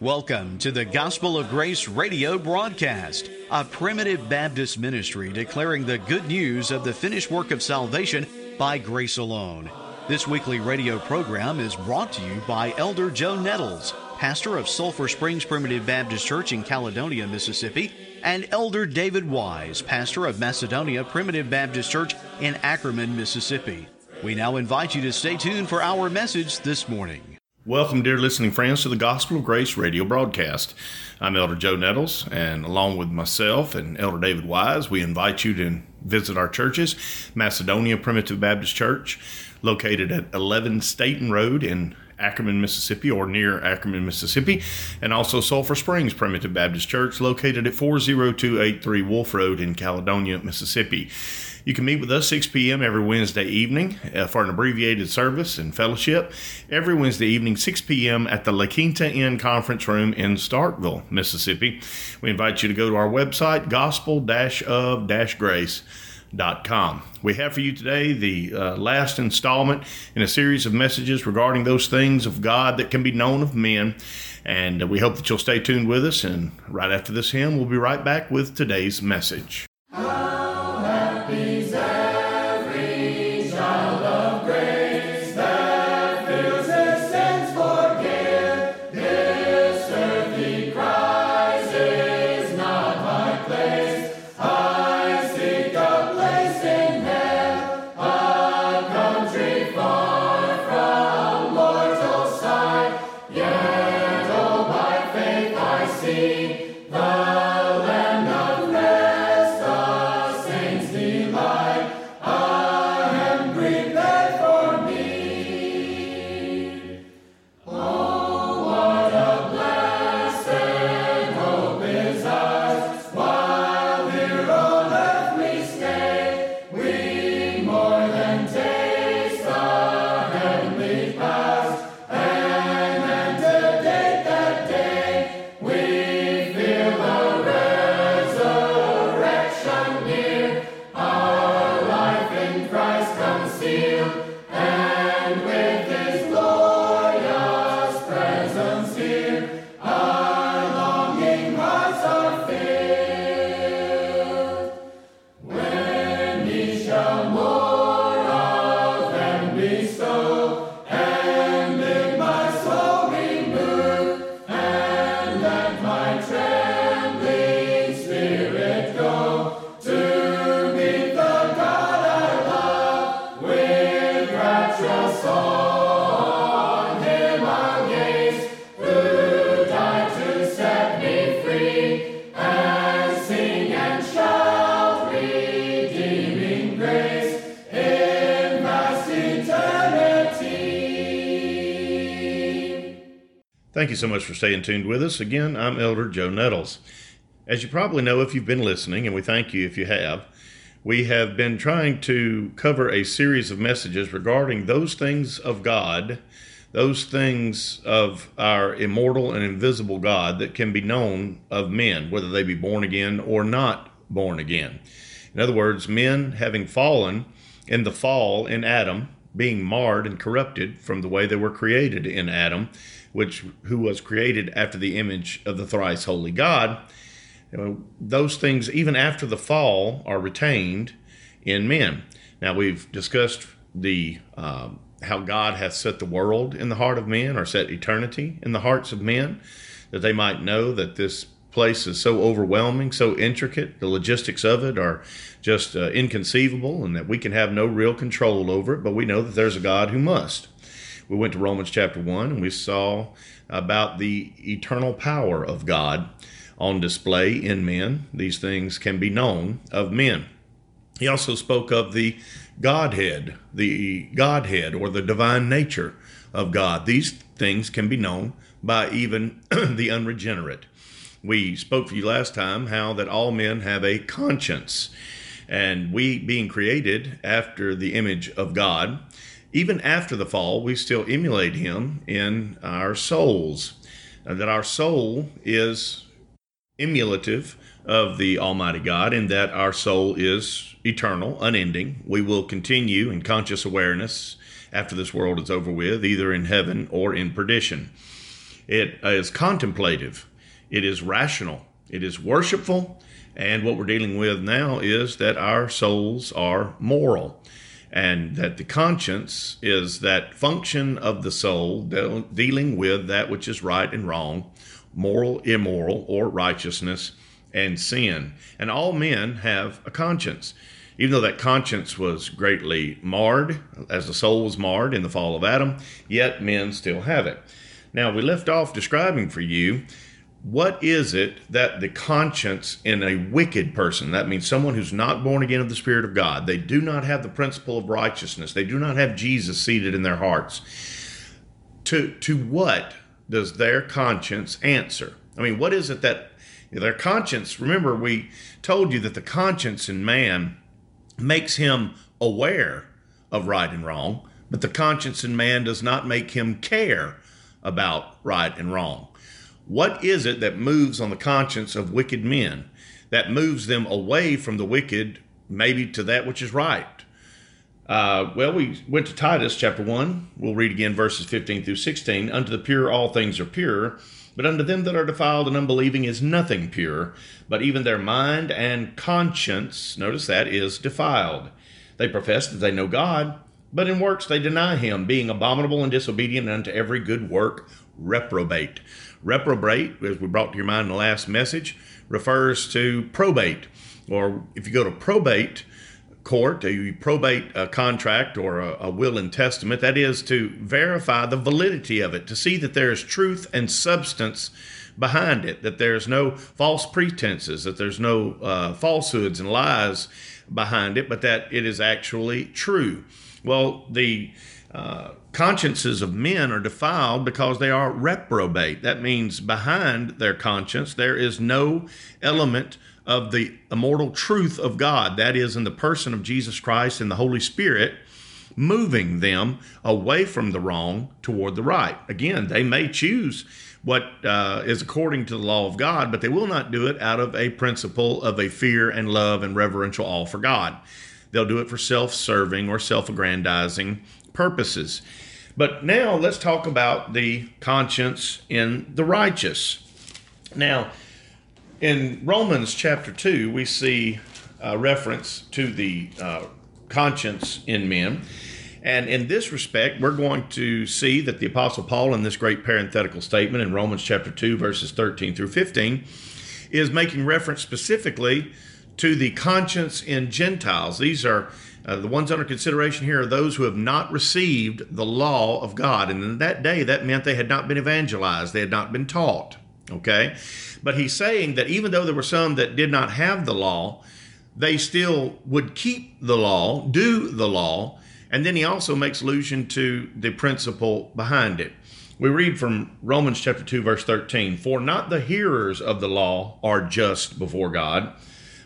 Welcome to the Gospel of Grace radio broadcast, a primitive Baptist ministry declaring the good news of the finished work of salvation by grace alone. This weekly radio program is brought to you by Elder Joe Nettles, pastor of Sulphur Springs Primitive Baptist Church in Caledonia, Mississippi, and Elder David Wise, pastor of Macedonia Primitive Baptist Church in Ackerman, Mississippi. We now invite you to stay tuned for our message this morning. Welcome, dear listening friends, to the Gospel of Grace radio broadcast. I'm Elder Joe Nettles, and along with myself and Elder David Wise, we invite you to visit our churches Macedonia Primitive Baptist Church, located at 11 Staten Road in Ackerman, Mississippi, or near Ackerman, Mississippi, and also Sulphur Springs Primitive Baptist Church, located at 40283 Wolf Road in Caledonia, Mississippi. You can meet with us 6 p.m. every Wednesday evening uh, for an abbreviated service and fellowship. Every Wednesday evening, 6 p.m. at the La Quinta Inn Conference Room in Starkville, Mississippi. We invite you to go to our website, gospel-of-grace.com. We have for you today the uh, last installment in a series of messages regarding those things of God that can be known of men. And we hope that you'll stay tuned with us. And right after this hymn, we'll be right back with today's message. Thank you so much for staying tuned with us. Again, I'm Elder Joe Nettles. As you probably know if you've been listening, and we thank you if you have, we have been trying to cover a series of messages regarding those things of God, those things of our immortal and invisible God that can be known of men, whether they be born again or not born again. In other words, men having fallen in the fall in Adam, being marred and corrupted from the way they were created in Adam which who was created after the image of the thrice holy God. Those things, even after the fall, are retained in men. Now we've discussed the um, how God hath set the world in the heart of men, or set eternity in the hearts of men, that they might know that this place is so overwhelming, so intricate, the logistics of it are just uh, inconceivable, and that we can have no real control over it, but we know that there's a God who must we went to Romans chapter 1 and we saw about the eternal power of God on display in men. These things can be known of men. He also spoke of the Godhead, the Godhead or the divine nature of God. These things can be known by even the unregenerate. We spoke for you last time how that all men have a conscience. And we, being created after the image of God, even after the fall, we still emulate him in our souls. And that our soul is emulative of the Almighty God, and that our soul is eternal, unending. We will continue in conscious awareness after this world is over with, either in heaven or in perdition. It is contemplative, it is rational, it is worshipful, and what we're dealing with now is that our souls are moral and that the conscience is that function of the soul dealing with that which is right and wrong, moral, immoral, or righteousness and sin. And all men have a conscience. Even though that conscience was greatly marred, as the soul was marred in the fall of Adam, yet men still have it. Now, we left off describing for you what is it that the conscience in a wicked person, that means someone who's not born again of the Spirit of God, they do not have the principle of righteousness, they do not have Jesus seated in their hearts. To, to what does their conscience answer? I mean, what is it that their conscience, remember, we told you that the conscience in man makes him aware of right and wrong, but the conscience in man does not make him care about right and wrong. What is it that moves on the conscience of wicked men, that moves them away from the wicked, maybe to that which is right? Uh, well, we went to Titus chapter 1. We'll read again verses 15 through 16. Unto the pure all things are pure, but unto them that are defiled and unbelieving is nothing pure, but even their mind and conscience, notice that, is defiled. They profess that they know God, but in works they deny him, being abominable and disobedient unto every good work, reprobate. Reprobate, as we brought to your mind in the last message, refers to probate. Or if you go to probate court, you probate a contract or a, a will and testament, that is to verify the validity of it, to see that there is truth and substance behind it, that there's no false pretenses, that there's no uh, falsehoods and lies behind it, but that it is actually true. Well, the uh, consciences of men are defiled because they are reprobate. That means behind their conscience there is no element of the immortal truth of God. That is, in the person of Jesus Christ and the Holy Spirit, moving them away from the wrong toward the right. Again, they may choose what uh, is according to the law of God, but they will not do it out of a principle of a fear and love and reverential awe for God. They'll do it for self serving or self aggrandizing purposes. But now let's talk about the conscience in the righteous. Now, in Romans chapter 2, we see a reference to the uh, conscience in men. And in this respect, we're going to see that the Apostle Paul, in this great parenthetical statement in Romans chapter 2, verses 13 through 15, is making reference specifically to the conscience in Gentiles. These are uh, the ones under consideration here are those who have not received the law of God. And in that day, that meant they had not been evangelized, they had not been taught. Okay? But he's saying that even though there were some that did not have the law, they still would keep the law, do the law. And then he also makes allusion to the principle behind it. We read from Romans chapter 2, verse 13 For not the hearers of the law are just before God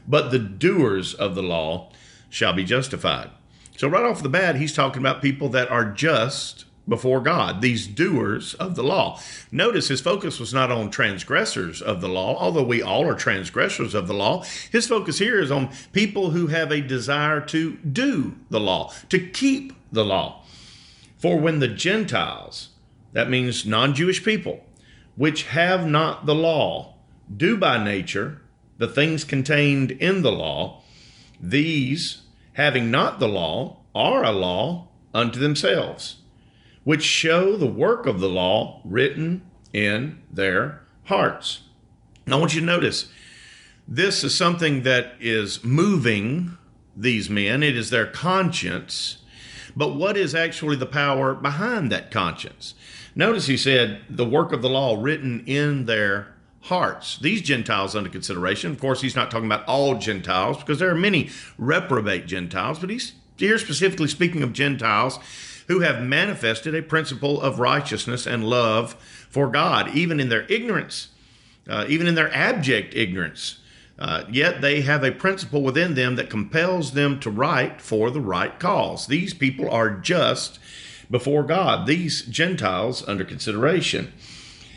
but the doers of the law shall be justified. So, right off the bat, he's talking about people that are just before God, these doers of the law. Notice his focus was not on transgressors of the law, although we all are transgressors of the law. His focus here is on people who have a desire to do the law, to keep the law. For when the Gentiles, that means non Jewish people, which have not the law, do by nature the things contained in the law, these, having not the law, are a law unto themselves, which show the work of the law written in their hearts. Now, I want you to notice this is something that is moving these men, it is their conscience. But what is actually the power behind that conscience? Notice he said, the work of the law written in their hearts. These Gentiles under consideration. Of course, he's not talking about all Gentiles because there are many reprobate Gentiles, but he's here specifically speaking of Gentiles who have manifested a principle of righteousness and love for God, even in their ignorance, uh, even in their abject ignorance. Uh, yet they have a principle within them that compels them to right for the right cause. These people are just before God, these Gentiles under consideration.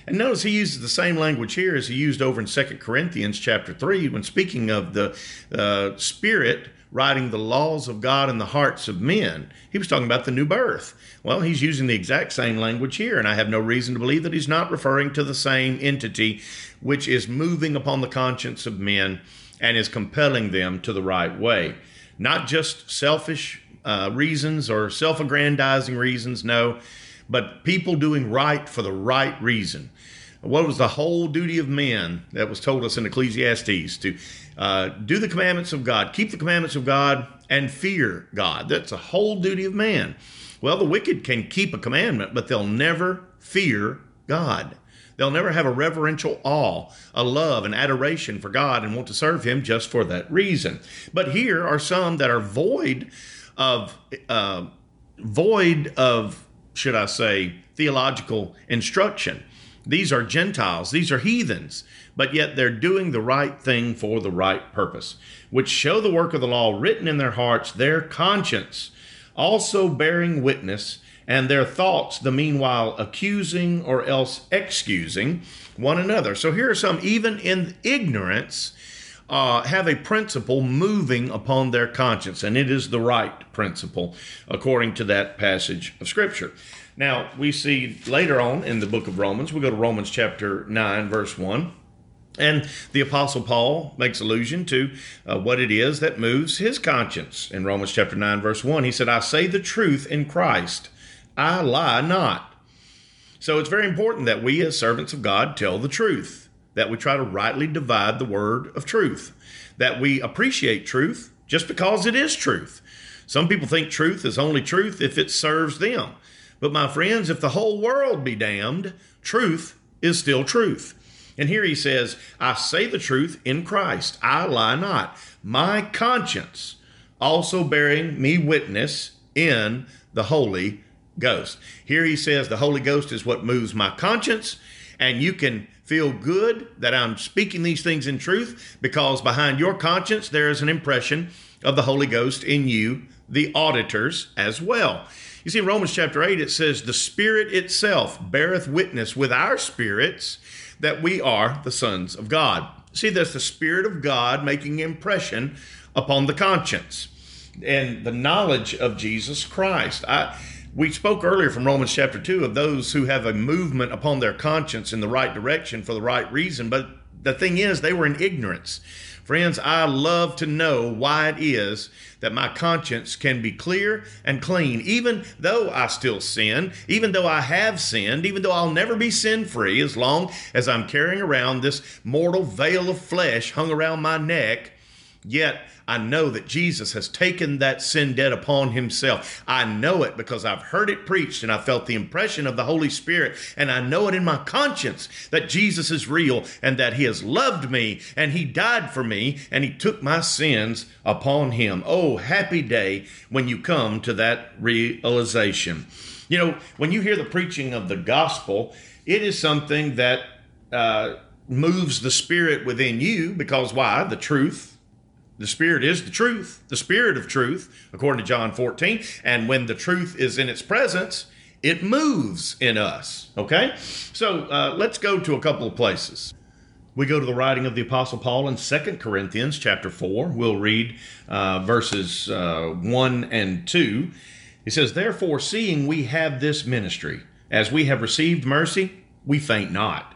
And notice he uses the same language here as he used over in Second Corinthians chapter 3 when speaking of the uh, Spirit writing the laws of God in the hearts of men. He was talking about the new birth. Well, he's using the exact same language here, and I have no reason to believe that he's not referring to the same entity which is moving upon the conscience of men and is compelling them to the right way. Not just selfish uh, reasons or self aggrandizing reasons, no, but people doing right for the right reason. What was the whole duty of men that was told us in Ecclesiastes? To uh, do the commandments of God, keep the commandments of God, and fear God. That's a whole duty of man. Well, the wicked can keep a commandment, but they'll never fear God. They'll never have a reverential awe, a love, and adoration for God and want to serve Him just for that reason. But here are some that are void of, uh, void of, should I say, theological instruction. These are Gentiles, these are heathens, but yet they're doing the right thing for the right purpose, which show the work of the law written in their hearts, their conscience also bearing witness, and their thoughts the meanwhile accusing or else excusing one another. So here are some, even in ignorance, uh, have a principle moving upon their conscience, and it is the right principle according to that passage of Scripture. Now, we see later on in the book of Romans, we go to Romans chapter 9, verse 1. And the Apostle Paul makes allusion to uh, what it is that moves his conscience. In Romans chapter 9, verse 1, he said, I say the truth in Christ, I lie not. So it's very important that we, as servants of God, tell the truth, that we try to rightly divide the word of truth, that we appreciate truth just because it is truth. Some people think truth is only truth if it serves them. But my friends, if the whole world be damned, truth is still truth. And here he says, I say the truth in Christ, I lie not. My conscience also bearing me witness in the Holy Ghost. Here he says the Holy Ghost is what moves my conscience, and you can feel good that I'm speaking these things in truth because behind your conscience there is an impression of the Holy Ghost in you, the auditors, as well. You see, in Romans chapter 8, it says, The Spirit itself beareth witness with our spirits that we are the sons of God. See, that's the Spirit of God making impression upon the conscience and the knowledge of Jesus Christ. I, we spoke earlier from Romans chapter 2 of those who have a movement upon their conscience in the right direction for the right reason, but the thing is, they were in ignorance. Friends, I love to know why it is that my conscience can be clear and clean, even though I still sin, even though I have sinned, even though I'll never be sin free as long as I'm carrying around this mortal veil of flesh hung around my neck. Yet I know that Jesus has taken that sin debt upon himself. I know it because I've heard it preached and I felt the impression of the Holy Spirit. And I know it in my conscience that Jesus is real and that he has loved me and he died for me and he took my sins upon him. Oh, happy day when you come to that realization. You know, when you hear the preaching of the gospel, it is something that uh, moves the spirit within you because why? The truth the Spirit is the truth, the Spirit of truth, according to John 14. And when the truth is in its presence, it moves in us. Okay? So uh, let's go to a couple of places. We go to the writing of the Apostle Paul in 2 Corinthians chapter 4. We'll read uh, verses uh, 1 and 2. He says, Therefore, seeing we have this ministry, as we have received mercy, we faint not,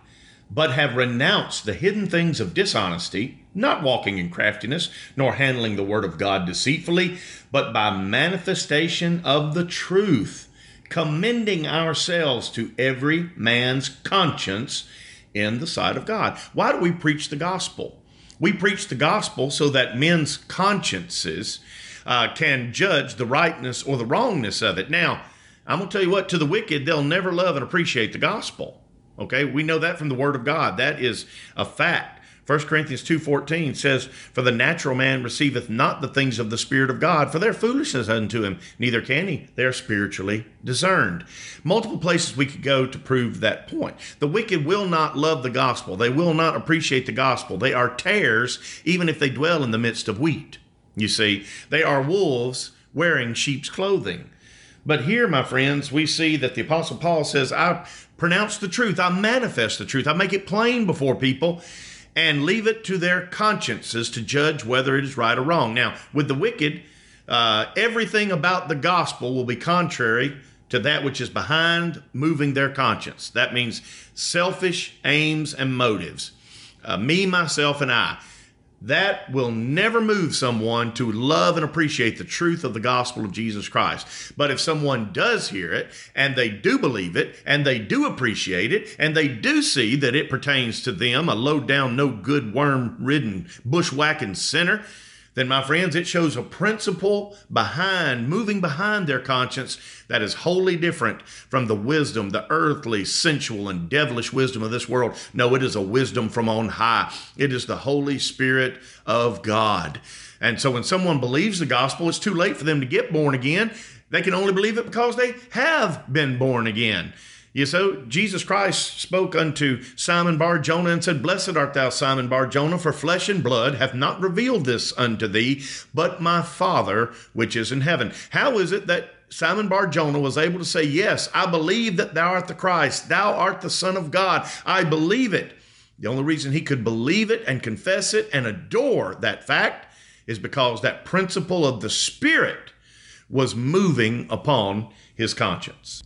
but have renounced the hidden things of dishonesty not walking in craftiness, nor handling the word of God deceitfully, but by manifestation of the truth, commending ourselves to every man's conscience in the sight of God. Why do we preach the gospel? We preach the gospel so that men's consciences uh, can judge the rightness or the wrongness of it. Now, I'm going to tell you what, to the wicked, they'll never love and appreciate the gospel. Okay, we know that from the Word of God. That is a fact. 1 Corinthians 2:14 says, "For the natural man receiveth not the things of the spirit of God, for their foolishness unto him, neither can he. They are spiritually discerned." Multiple places we could go to prove that point. The wicked will not love the gospel. They will not appreciate the gospel. They are tares even if they dwell in the midst of wheat. You see, they are wolves wearing sheep's clothing. But here, my friends, we see that the Apostle Paul says, I pronounce the truth, I manifest the truth, I make it plain before people and leave it to their consciences to judge whether it is right or wrong. Now, with the wicked, uh, everything about the gospel will be contrary to that which is behind moving their conscience. That means selfish aims and motives. Uh, me, myself, and I. That will never move someone to love and appreciate the truth of the gospel of Jesus Christ. But if someone does hear it and they do believe it and they do appreciate it and they do see that it pertains to them, a low down, no good, worm ridden, bushwhacking sinner, then, my friends, it shows a principle behind, moving behind their conscience that is wholly different from the wisdom, the earthly, sensual, and devilish wisdom of this world. No, it is a wisdom from on high. It is the Holy Spirit of God. And so, when someone believes the gospel, it's too late for them to get born again. They can only believe it because they have been born again. You so Jesus Christ spoke unto Simon Bar Jonah and said, Blessed art thou, Simon Bar Jonah, for flesh and blood hath not revealed this unto thee, but my Father which is in heaven. How is it that Simon Bar Jonah was able to say, Yes, I believe that thou art the Christ, thou art the Son of God. I believe it. The only reason he could believe it and confess it and adore that fact is because that principle of the Spirit was moving upon his conscience.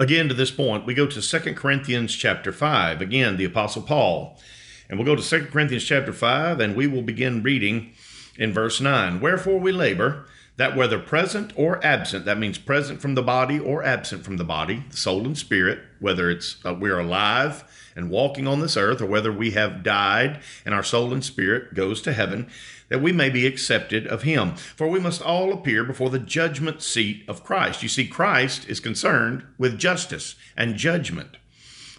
Again, to this point, we go to 2 Corinthians chapter 5. Again, the Apostle Paul. And we'll go to 2 Corinthians chapter 5, and we will begin reading in verse 9. Wherefore we labor, that whether present or absent, that means present from the body or absent from the body, the soul and spirit, whether it's uh, we're alive and walking on this earth, or whether we have died and our soul and spirit goes to heaven, that we may be accepted of him. For we must all appear before the judgment seat of Christ. You see, Christ is concerned with justice and judgment.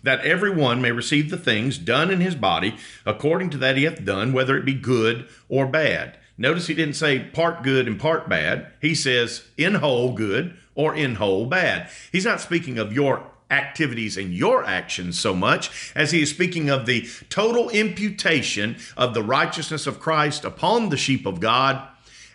That every one may receive the things done in his body according to that he hath done, whether it be good or bad. Notice he didn't say part good and part bad. He says in whole good or in whole bad. He's not speaking of your activities and your actions so much as he is speaking of the total imputation of the righteousness of Christ upon the sheep of God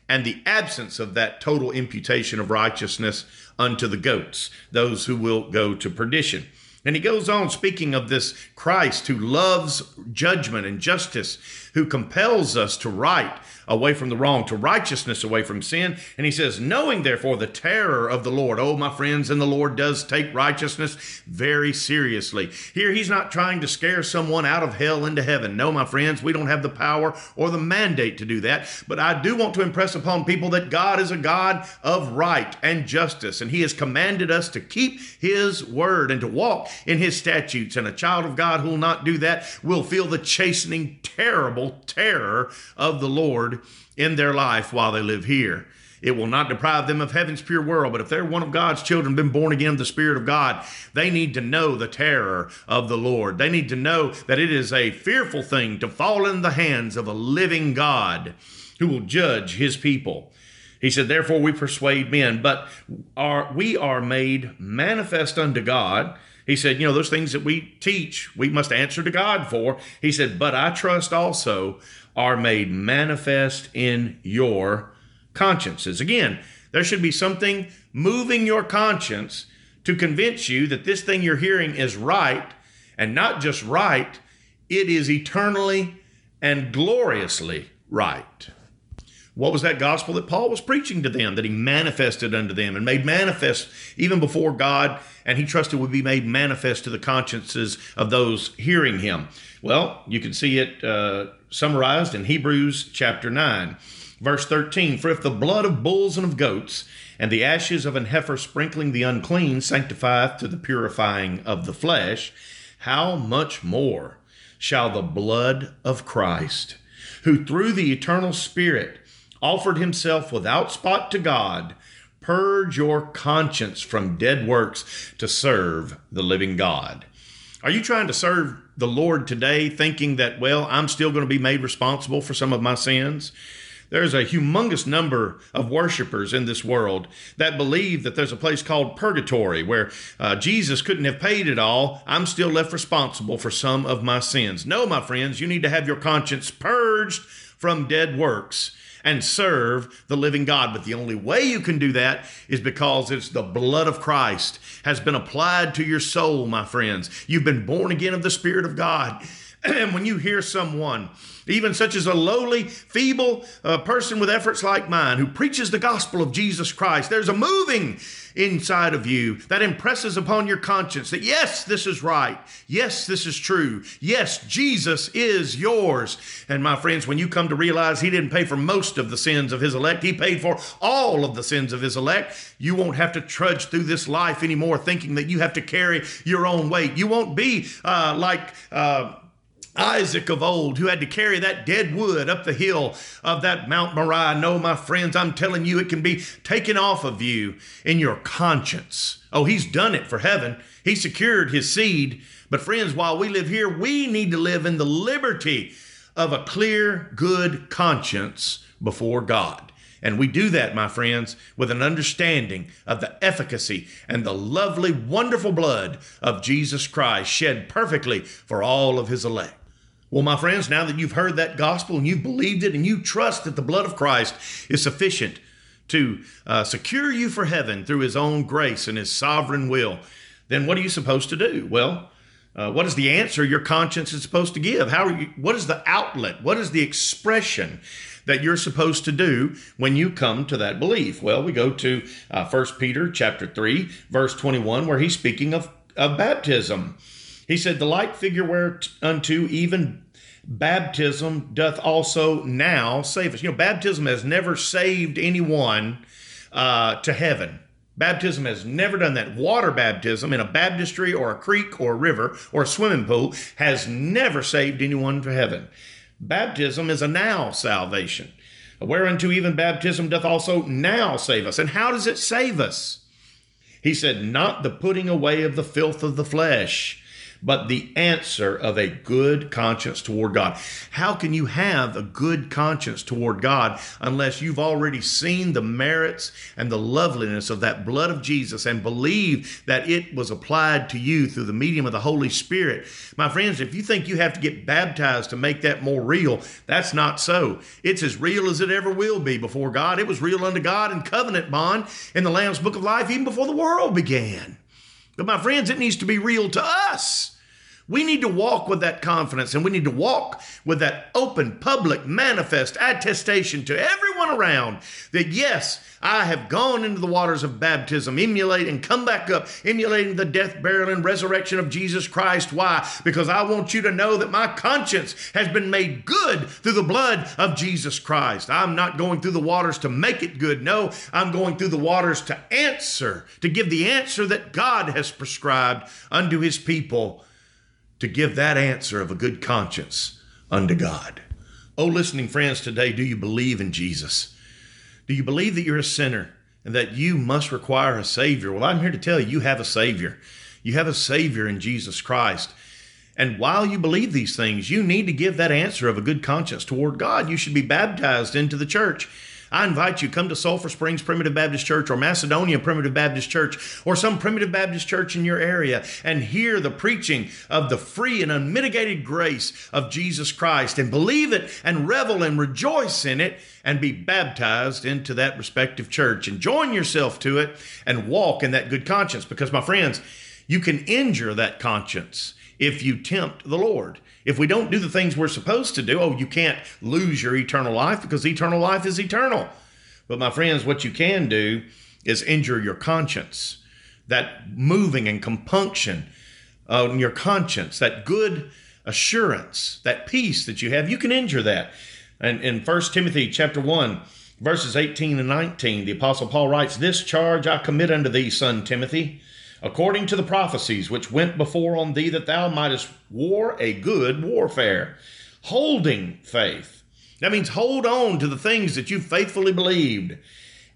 and the absence of that total imputation of righteousness unto the goats, those who will go to perdition. And he goes on speaking of this Christ who loves judgment and justice, who compels us to right away from the wrong, to righteousness away from sin. And he says, knowing therefore the terror of the Lord. Oh, my friends, and the Lord does take righteousness very seriously. Here, he's not trying to scare someone out of hell into heaven. No, my friends, we don't have the power or the mandate to do that. But I do want to impress upon people that God is a God of right and justice, and he has commanded us to keep his word and to walk in his statutes. And a child of God who will not do that will feel the chastening, terrible terror of the Lord in their life while they live here. It will not deprive them of heaven's pure world, but if they're one of God's children, been born again of the Spirit of God, they need to know the terror of the Lord. They need to know that it is a fearful thing to fall in the hands of a living God who will judge his people. He said, Therefore we persuade men, but are we are made manifest unto God. He said, You know, those things that we teach, we must answer to God for. He said, But I trust also are made manifest in your consciences. Again, there should be something moving your conscience to convince you that this thing you're hearing is right, and not just right, it is eternally and gloriously right. What was that gospel that Paul was preaching to them, that he manifested unto them and made manifest even before God, and he trusted would be made manifest to the consciences of those hearing him? Well, you can see it uh, summarized in Hebrews chapter 9, verse 13. For if the blood of bulls and of goats and the ashes of an heifer sprinkling the unclean sanctifieth to the purifying of the flesh, how much more shall the blood of Christ, who through the eternal Spirit, offered himself without spot to God, purge your conscience from dead works to serve the living God. Are you trying to serve the Lord today thinking that, well, I'm still going to be made responsible for some of my sins? There's a humongous number of worshipers in this world that believe that there's a place called purgatory where uh, Jesus couldn't have paid it all. I'm still left responsible for some of my sins. No, my friends, you need to have your conscience purged from dead works and serve the living God. But the only way you can do that is because it's the blood of Christ has been applied to your soul, my friends. You've been born again of the Spirit of God. And when you hear someone, even such as a lowly, feeble uh, person with efforts like mine, who preaches the gospel of Jesus Christ, there's a moving inside of you that impresses upon your conscience that yes, this is right. Yes, this is true. Yes, Jesus is yours. And my friends, when you come to realize He didn't pay for most of the sins of His elect, He paid for all of the sins of His elect, you won't have to trudge through this life anymore thinking that you have to carry your own weight. You won't be uh, like, uh, Isaac of old, who had to carry that dead wood up the hill of that Mount Moriah. No, my friends, I'm telling you, it can be taken off of you in your conscience. Oh, he's done it for heaven. He secured his seed. But, friends, while we live here, we need to live in the liberty of a clear, good conscience before God. And we do that, my friends, with an understanding of the efficacy and the lovely, wonderful blood of Jesus Christ shed perfectly for all of his elect. Well, my friends, now that you've heard that gospel and you've believed it and you trust that the blood of Christ is sufficient to uh, secure you for heaven through his own grace and his sovereign will, then what are you supposed to do? Well, uh, what is the answer your conscience is supposed to give? How are you, what is the outlet? What is the expression that you're supposed to do when you come to that belief? Well, we go to uh, 1 Peter chapter 3, verse 21, where he's speaking of, of baptism. He said, The like figure whereunto even baptism doth also now save us. You know, baptism has never saved anyone uh, to heaven. Baptism has never done that. Water baptism in a baptistry or a creek or a river or a swimming pool has never saved anyone to heaven. Baptism is a now salvation, whereunto even baptism doth also now save us. And how does it save us? He said, Not the putting away of the filth of the flesh but the answer of a good conscience toward God. How can you have a good conscience toward God unless you've already seen the merits and the loveliness of that blood of Jesus and believe that it was applied to you through the medium of the Holy Spirit? My friends, if you think you have to get baptized to make that more real, that's not so. It's as real as it ever will be before God. It was real unto God in covenant bond in the Lamb's Book of Life even before the world began. But my friends, it needs to be real to us. We need to walk with that confidence and we need to walk with that open, public, manifest attestation to everyone around that yes, I have gone into the waters of baptism, emulate and come back up, emulating the death, burial, and resurrection of Jesus Christ. Why? Because I want you to know that my conscience has been made good through the blood of Jesus Christ. I'm not going through the waters to make it good. No, I'm going through the waters to answer, to give the answer that God has prescribed unto his people to give that answer of a good conscience unto God. Oh, listening friends, today, do you believe in Jesus? Do you believe that you're a sinner and that you must require a Savior? Well, I'm here to tell you, you have a Savior. You have a Savior in Jesus Christ. And while you believe these things, you need to give that answer of a good conscience toward God. You should be baptized into the church. I invite you come to Sulphur Springs Primitive Baptist Church or Macedonia Primitive Baptist Church or some primitive Baptist church in your area and hear the preaching of the free and unmitigated grace of Jesus Christ and believe it and revel and rejoice in it and be baptized into that respective church and join yourself to it and walk in that good conscience. Because my friends, you can injure that conscience if you tempt the Lord. If we don't do the things we're supposed to do, oh, you can't lose your eternal life because eternal life is eternal. But my friends, what you can do is injure your conscience, that moving and compunction on your conscience, that good assurance, that peace that you have, you can injure that. And in 1 Timothy chapter 1, verses 18 and 19, the apostle Paul writes, This charge I commit unto thee, son Timothy, according to the prophecies which went before on thee, that thou mightest war a good warfare, holding faith. That means hold on to the things that you faithfully believed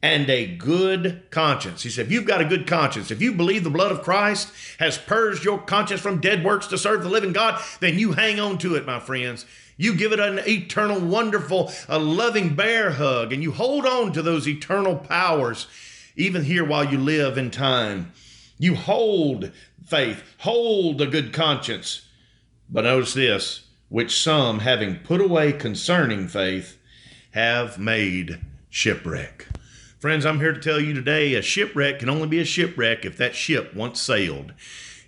and a good conscience. He said, if you've got a good conscience, if you believe the blood of Christ has purged your conscience from dead works to serve the living God, then you hang on to it, my friends. You give it an eternal, wonderful, a loving bear hug, and you hold on to those eternal powers, even here while you live in time. You hold faith, hold a good conscience. But notice this, which some, having put away concerning faith, have made shipwreck. Friends, I'm here to tell you today a shipwreck can only be a shipwreck if that ship once sailed.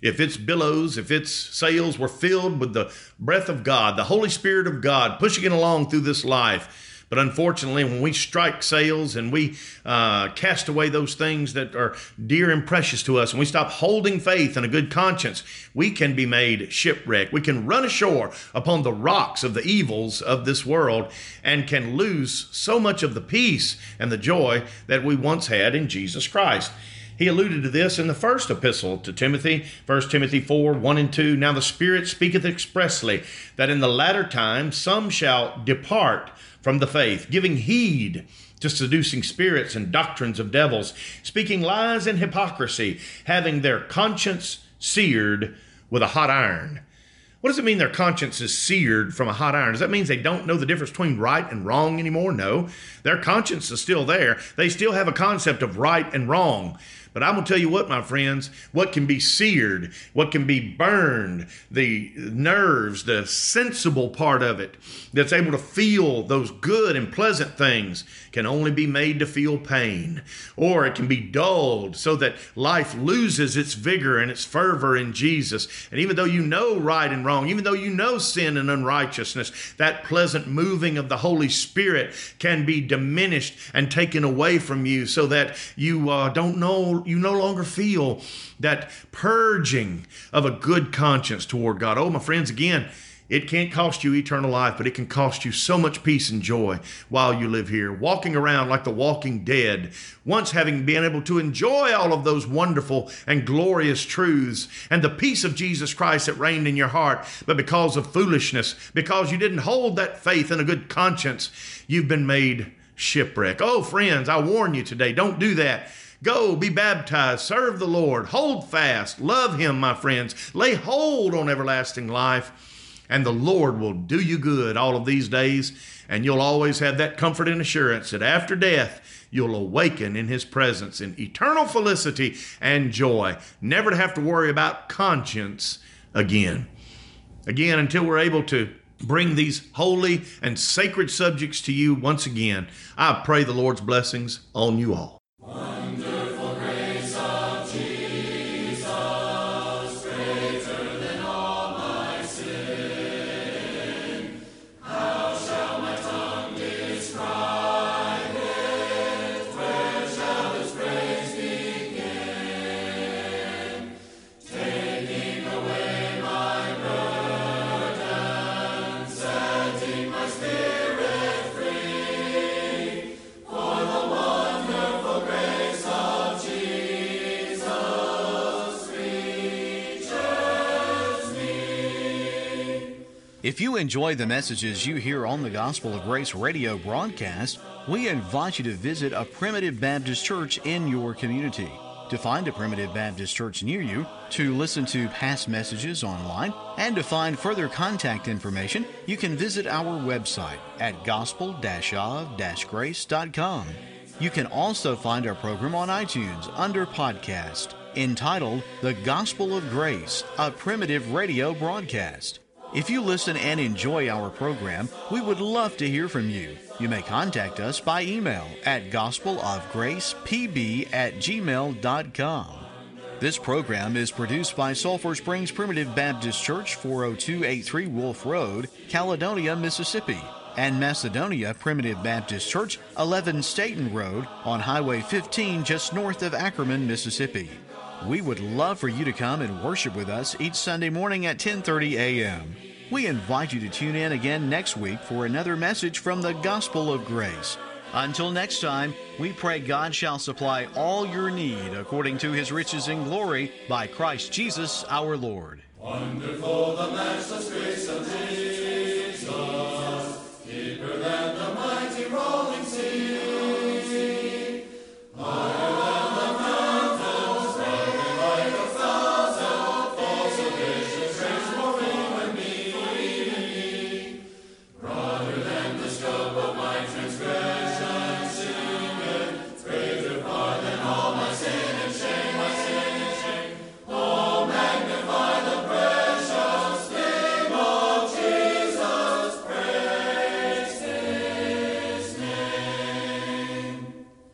if its billows, if its sails were filled with the breath of God, the Holy Spirit of God, pushing it along through this life, but unfortunately, when we strike sails and we uh, cast away those things that are dear and precious to us, and we stop holding faith and a good conscience, we can be made shipwrecked. We can run ashore upon the rocks of the evils of this world and can lose so much of the peace and the joy that we once had in Jesus Christ. He alluded to this in the first epistle to Timothy, 1 Timothy 4 1 and 2. Now the Spirit speaketh expressly that in the latter time some shall depart from the faith, giving heed to seducing spirits and doctrines of devils, speaking lies and hypocrisy, having their conscience seared with a hot iron. What does it mean their conscience is seared from a hot iron? Does that mean they don't know the difference between right and wrong anymore? No. Their conscience is still there. They still have a concept of right and wrong. But I'm going to tell you what, my friends, what can be seared, what can be burned, the nerves, the sensible part of it that's able to feel those good and pleasant things can only be made to feel pain. Or it can be dulled so that life loses its vigor and its fervor in Jesus. And even though you know right and wrong, even though you know sin and unrighteousness, that pleasant moving of the Holy Spirit can be diminished and taken away from you so that you uh, don't know you no longer feel that purging of a good conscience toward God. Oh, my friends, again, it can't cost you eternal life, but it can cost you so much peace and joy while you live here, walking around like the walking dead, once having been able to enjoy all of those wonderful and glorious truths and the peace of Jesus Christ that reigned in your heart, but because of foolishness, because you didn't hold that faith and a good conscience, you've been made shipwreck. Oh, friends, I warn you today, don't do that. Go, be baptized, serve the Lord, hold fast, love Him, my friends, lay hold on everlasting life, and the Lord will do you good all of these days, and you'll always have that comfort and assurance that after death, you'll awaken in His presence in eternal felicity and joy, never to have to worry about conscience again. Again, until we're able to bring these holy and sacred subjects to you once again, I pray the Lord's blessings on you all. If you enjoy the messages you hear on the Gospel of Grace radio broadcast, we invite you to visit a Primitive Baptist church in your community. To find a Primitive Baptist church near you, to listen to past messages online, and to find further contact information, you can visit our website at gospel-of-grace.com. You can also find our program on iTunes under podcast entitled The Gospel of Grace, a primitive radio broadcast. If you listen and enjoy our program, we would love to hear from you. You may contact us by email at gospelofgracepb at gmail.com. This program is produced by Sulphur Springs Primitive Baptist Church, 40283 Wolf Road, Caledonia, Mississippi, and Macedonia Primitive Baptist Church, 11 Staten Road, on Highway 15 just north of Ackerman, Mississippi. We would love for you to come and worship with us each Sunday morning at 10:30 a.m. We invite you to tune in again next week for another message from the Gospel of Grace. Until next time, we pray God shall supply all your need according to his riches in glory by Christ Jesus our Lord. Wonderful the matchless grace of thee.